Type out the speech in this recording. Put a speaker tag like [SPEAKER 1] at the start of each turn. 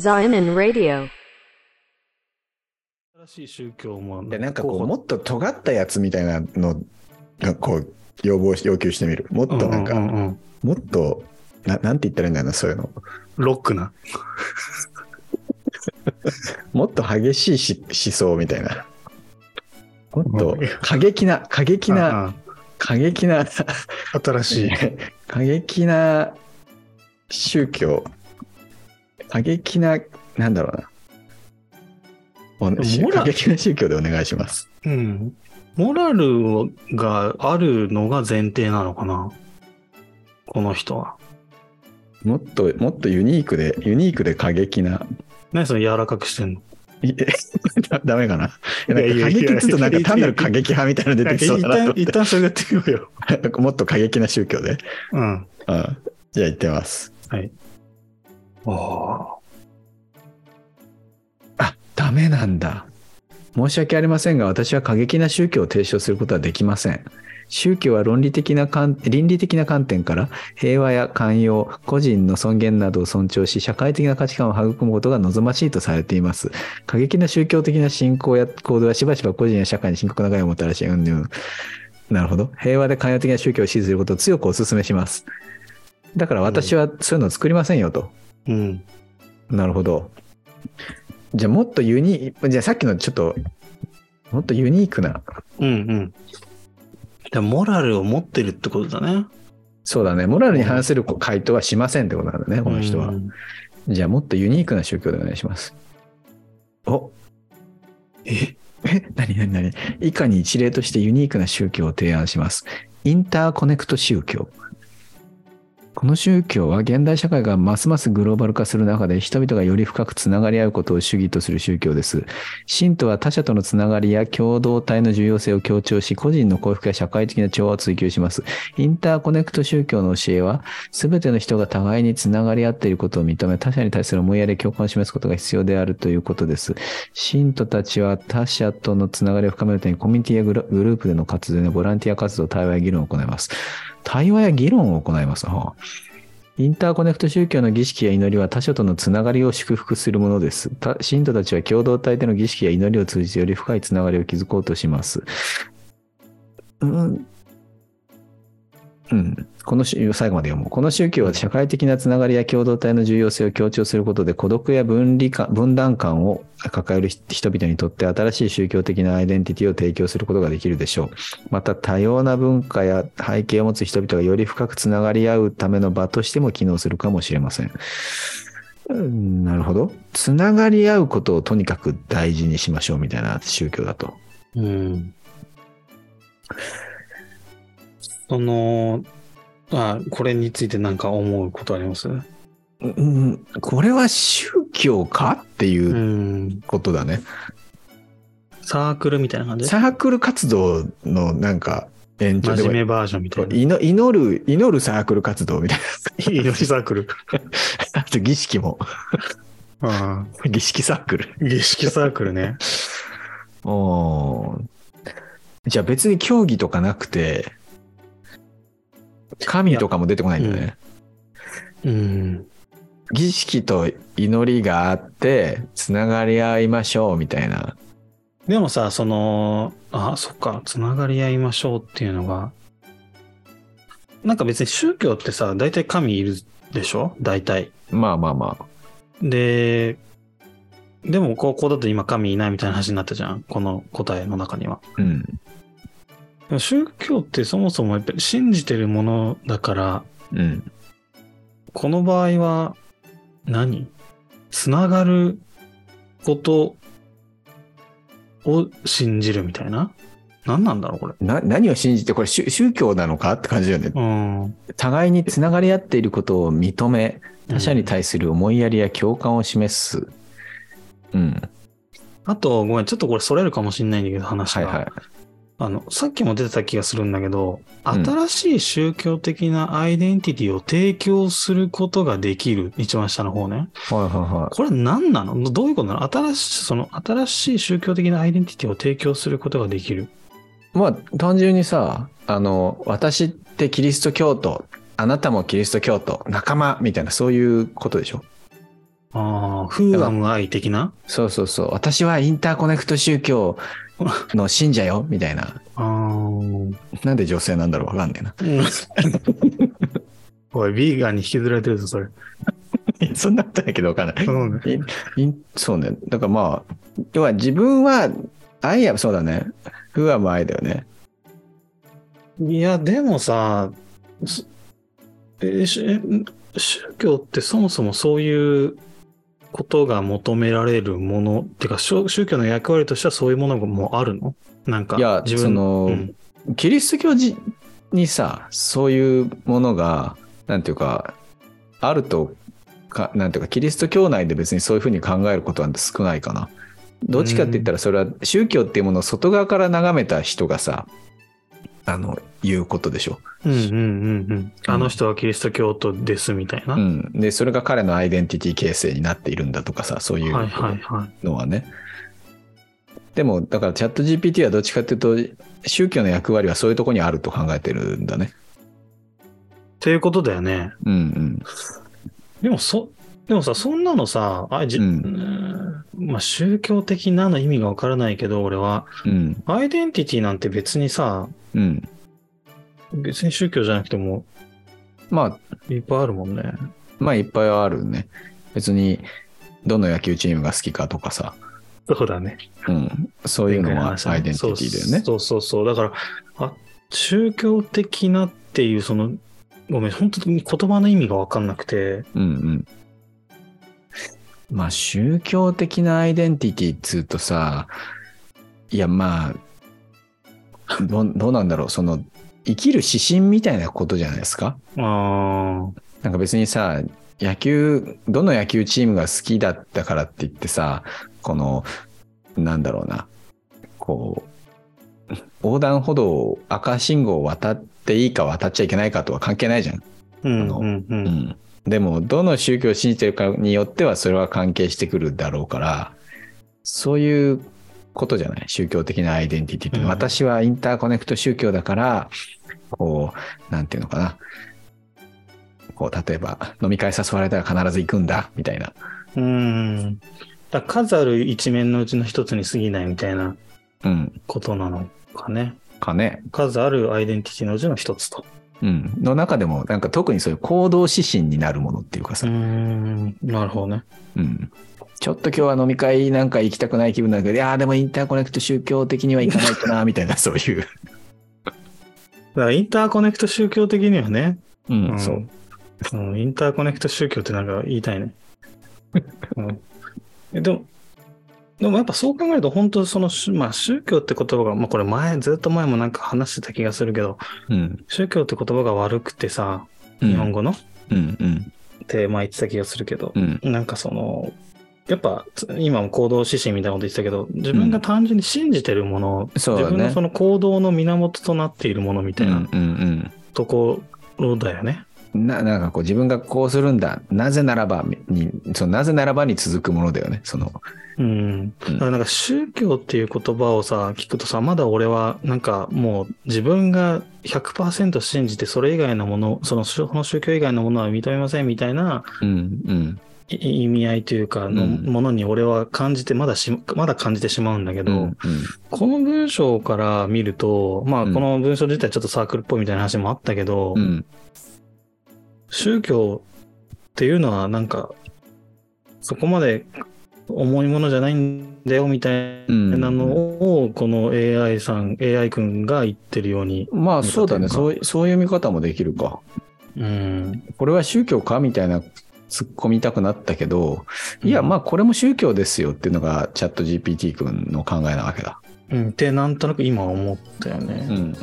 [SPEAKER 1] Zion Radio.
[SPEAKER 2] 新しい宗教も
[SPEAKER 3] で、なんかこう、もっと尖ったやつみたいなのが、こう、要望し、要求してみる。もっとなんか、
[SPEAKER 2] うんうんうん
[SPEAKER 3] もっと、ななんて言ったらいいんだろうな、そういうの。
[SPEAKER 2] ロックな。
[SPEAKER 3] もっと激しいし思想みたいな。もっと
[SPEAKER 2] うん
[SPEAKER 3] 過激な、過激な、
[SPEAKER 2] あ
[SPEAKER 3] 過激な、
[SPEAKER 2] あ新しい。
[SPEAKER 3] 過激な宗教、過激な、なんだろうな。過激な宗教でお願いします。
[SPEAKER 2] うん。モラルがあるのが前提なのかな？この人は。
[SPEAKER 3] もっと、もっとユニークで、ユニークで過激な。
[SPEAKER 2] 何それ柔らかくしてんの？
[SPEAKER 3] ダメかな？過激っつうとなんか単なる過激派みたいなの出てきそうだなと
[SPEAKER 2] 一旦それやってみようよ。
[SPEAKER 3] て。もっと過激な宗教で。
[SPEAKER 2] うん。
[SPEAKER 3] うん。じゃあ言ってます。
[SPEAKER 2] はい。ああ。
[SPEAKER 3] ダメなんだ。申し訳ありませんが、私は過激な宗教を提唱することはできません。宗教は論理的な観倫理的な観点から平和や寛容、個人の尊厳などを尊重し、社会的な価値観を育むことが望ましいとされています。過激な宗教的な信仰や行動はしばしば個人や社会に深刻な害をもたらし、うんうん。なるほど。平和で寛容的な宗教を支持することを強くお勧めします。だから私はそういうのを作りませんよと。
[SPEAKER 2] うん。
[SPEAKER 3] なるほど。じゃあもっとユニーじゃあさっきのちょっと、もっとユニークな、
[SPEAKER 2] うんうん。でもモラルを持ってるってことだね。
[SPEAKER 3] そうだね、モラルに反する回答はしませんってことなんだね、この人は
[SPEAKER 2] う。ん
[SPEAKER 3] じゃあもっとユニークな宗教でお願いします。お
[SPEAKER 2] え？
[SPEAKER 3] え、何何何？以下に一例としてユニークな宗教を提案します。インターコネクト宗教。この宗教は現代社会がますますグローバル化する中で人々がより深くつながり合うことを主義とする宗教です。信徒は他者とのつながりや共同体の重要性を強調し、個人の幸福や社会的な調和を追求します。インターコネクト宗教の教えは、すべての人が互いにつながり合っていることを認め、他者に対する思いやり共感を示すことが必要であるということです。信徒たちは他者とのつながりを深めるためにコミュニティやググループでの活動やボランティア活動、対話や議論を行います。対話や議論を行います。インターコネクト宗教の儀式や祈りは他者とのつながりを祝福するものです。信徒たちは共同体での儀式や祈りを通じてより深いつながりを築こうとします。うん。うん。この最後まで読もう。この宗教は社会的なつながりや共同体の重要性を強調することで孤独や分離感、分断感を抱える人々にとって新しい宗教的なアイデンティティを提供することができるでしょう。また多様な文化や背景を持つ人々がより深くつながり合うための場としても機能するかもしれません。うんなるほど。つながり合うことをとにかく大事にしましょうみたいな宗教だと。
[SPEAKER 2] うん。その、あ、これについて何か思うことあります？
[SPEAKER 3] うん、これは宗教かって
[SPEAKER 2] う。
[SPEAKER 3] いうんことだね。
[SPEAKER 2] サークルみたいな感じ？
[SPEAKER 3] サークル活動のなんか延長では
[SPEAKER 2] 真面目バージョンみたいな。
[SPEAKER 3] 祈祈る、祈るサークル活動みたいな。
[SPEAKER 2] 祈りサークル。
[SPEAKER 3] あと儀式も。
[SPEAKER 2] あ
[SPEAKER 3] 儀式サークル。
[SPEAKER 2] あ儀式サークルね。
[SPEAKER 3] おーじゃあ別に競技とかなくて、神とかも出てこないんだね。
[SPEAKER 2] うん。
[SPEAKER 3] 儀式と祈りがあって、つながり合いましょうみたいな。
[SPEAKER 2] でもさ、その、あ、そっか、つながり合いましょうっていうのが、なんか別に宗教ってさ、大体神いるでしょ？大体。
[SPEAKER 3] まあまあまあ。
[SPEAKER 2] で、でも高校だと今神いないみたいな話になったじゃん。この答えの中には。
[SPEAKER 3] うん。
[SPEAKER 2] でも宗教ってそもそもやっぱり信じてるものだから、
[SPEAKER 3] うん。
[SPEAKER 2] この場合は何？つながることを信じるみたいな？何なんだろうこれ。
[SPEAKER 3] な、何を信じて、これ宗宗教なのかって感じだよね。
[SPEAKER 2] うん。
[SPEAKER 3] 互いにつながり合っていることを認め、他者に対する思いやりや共感を示す。うん。
[SPEAKER 2] あと、ごめん、ちょっとこれそれるかもしんないんだけど、話が。
[SPEAKER 3] はいはい。
[SPEAKER 2] あの、さっきも出てた気がするんだけど、
[SPEAKER 3] うん
[SPEAKER 2] 新しい宗教的なアイデンティティを提供することができる。一番下の方ね。
[SPEAKER 3] はいはいはい。
[SPEAKER 2] これ何なの？どういうことなの？新しい、その、新しい宗教的なアイデンティティを提供することができる。
[SPEAKER 3] まあ、単純にさ、あの、私ってキリスト教徒、あなたもキリスト教徒、仲間みたいな、そういうことでしょ？
[SPEAKER 2] ああ、フーアム愛的な？
[SPEAKER 3] そうそうそう。私はインターコネクト宗教 の信者よ、みたいな。なんで女性なんだろうわかんねえな。
[SPEAKER 2] うん。おい、ビーガンに引きずられてるぞ、それ。
[SPEAKER 3] そんなことないけどわかんない。
[SPEAKER 2] そうね。
[SPEAKER 3] だからまあ、要は自分は、愛や、そうだね。フーアム愛だよね。
[SPEAKER 2] いや、でもさ、え宗教ってそもそもそういうことが求められるものっていうか、宗宗教の役割としてはそういうものもあるの？なんか、
[SPEAKER 3] いや、
[SPEAKER 2] 自分
[SPEAKER 3] その、
[SPEAKER 2] うん。
[SPEAKER 3] キリスト教じにさ、そういうものが、なんていうか、あるとか、なんていうか、キリスト教内で別にそういうふうに考えることは少ないかな。どっちかって言ったら、それは宗教っていうものを外側から眺めた人がさ、あの、言うことでしょ。
[SPEAKER 2] うんうんうんうん。あの人はキリスト教徒ですみたいな。はい
[SPEAKER 3] うん。で、それが彼のアイデンティティ形成になっているんだとかさ、そういう
[SPEAKER 2] はいはい。
[SPEAKER 3] のはね。でも、だからチャット GPT はどっちかっていうと、宗教の役割はそういうところにあると考えてるんだね。
[SPEAKER 2] っていうことだよね。
[SPEAKER 3] うんうん。
[SPEAKER 2] でもそ、でもさ、そんなのさ、あじ、
[SPEAKER 3] う
[SPEAKER 2] うんんまあ宗教的なの意味がわからないけど、俺は、
[SPEAKER 3] うん。
[SPEAKER 2] アイデンティティなんて別にさ、
[SPEAKER 3] うん。
[SPEAKER 2] 別に宗教じゃなくても
[SPEAKER 3] まあ、
[SPEAKER 2] いっぱいあるもんね。
[SPEAKER 3] まあいっぱいはあるね。別に、どの野球チームが好きかとかさ、
[SPEAKER 2] そうだね。
[SPEAKER 3] うん。そういうのはアイデンティティだよね。
[SPEAKER 2] そうそうそう。だから、あ、宗教的なっていう、その、ごめん、本当に言葉の意味がわかんなくて、
[SPEAKER 3] うんうん。まあ宗教的なアイデンティティっつうとさ、いやまあ、どうどうなんだろう、その、生きる指針みたいなことじゃないですか？なんか別にさ、野球、どの野球チームが好きだったからって言ってさ、この、なんだろうな、こう、横断歩道を赤信号を渡っていいか渡っちゃいけないかとは関係ないじゃん。
[SPEAKER 2] うん。
[SPEAKER 3] でも、どの宗教を信じてるかによってはそれは関係してくるだろうから、そういうことじゃない？宗教的なアイデンティティって、
[SPEAKER 2] うん
[SPEAKER 3] 私はインターコネクト宗教だから、こう、なんていうのかな。こう、例えば、飲み会誘われたら必ず行くんだ、みたいな。
[SPEAKER 2] うん。だ数ある一面のうちの一つに過ぎないみたいな
[SPEAKER 3] うん。
[SPEAKER 2] ことなのかね。
[SPEAKER 3] かね。
[SPEAKER 2] 数あるアイデンティティのうちの一つと。
[SPEAKER 3] うん。の中でも、なんか特にそういう行動指針になるものっていうかさ。
[SPEAKER 2] ん。なるほどね。
[SPEAKER 3] うん。ちょっと今日は飲み会なんか行きたくない気分だけど、いやーでもインターコネクト宗教的には行かないとな、みたいな、そういう。
[SPEAKER 2] だからインターコネクト宗教的にはね、
[SPEAKER 3] うん
[SPEAKER 2] うん
[SPEAKER 3] そう。
[SPEAKER 2] うん、インターコネクト宗教ってなんか言いたいね。うん、えでも、でもやっぱそう考えると本当その、しまあ宗教って言葉が、まあこれ前、ずっと前もなんか話してた気がするけど、
[SPEAKER 3] うん。
[SPEAKER 2] 宗教って言葉が悪くてさ、
[SPEAKER 3] うん
[SPEAKER 2] 日本語の、
[SPEAKER 3] うんうん
[SPEAKER 2] って前言ってた気がするけど、
[SPEAKER 3] うん。
[SPEAKER 2] なんかその、やっぱつ今も行動指針みたいなこと言ってたけど、自分が単純に信じてるもの、
[SPEAKER 3] そうだね
[SPEAKER 2] 自分のその行動の源となっているものみたいな
[SPEAKER 3] うんうん
[SPEAKER 2] ところだよね。
[SPEAKER 3] うん。な、なんかこう自分がこうするんだ。なぜならばに、そのなぜならばに続くものだよね。その。
[SPEAKER 2] うん。だからなんか宗教っていう言葉をさ、聞くとさ、まだ俺はなんかもう自分が100%信じてそれ以外のもの、そのその宗教以外のものは認めませんみたいな
[SPEAKER 3] うんうん。
[SPEAKER 2] い意味合いというかの
[SPEAKER 3] うん
[SPEAKER 2] ものに俺は感じて、まだし、まだ感じてしまうんだけど、
[SPEAKER 3] うん
[SPEAKER 2] この文章から見ると、まあ
[SPEAKER 3] うん
[SPEAKER 2] この文章自体ちょっとサークルっぽいみたいな話もあったけど、
[SPEAKER 3] うん。
[SPEAKER 2] 宗教っていうのはなんか、そこまで重いものじゃないんだよみたいなのを、この AI さん、AI 君が言ってるように、
[SPEAKER 3] まあそうだね。そうそういう見方もできるか。
[SPEAKER 2] うん、
[SPEAKER 3] これは宗教かみたいな突っ込みたくなったけど、いや、
[SPEAKER 2] うん
[SPEAKER 3] まあこれも宗教ですよっていうのがチャット GPT 君の考えなわけだ。
[SPEAKER 2] うん、ってなんとなく今思ったよね。
[SPEAKER 3] うんうんうん。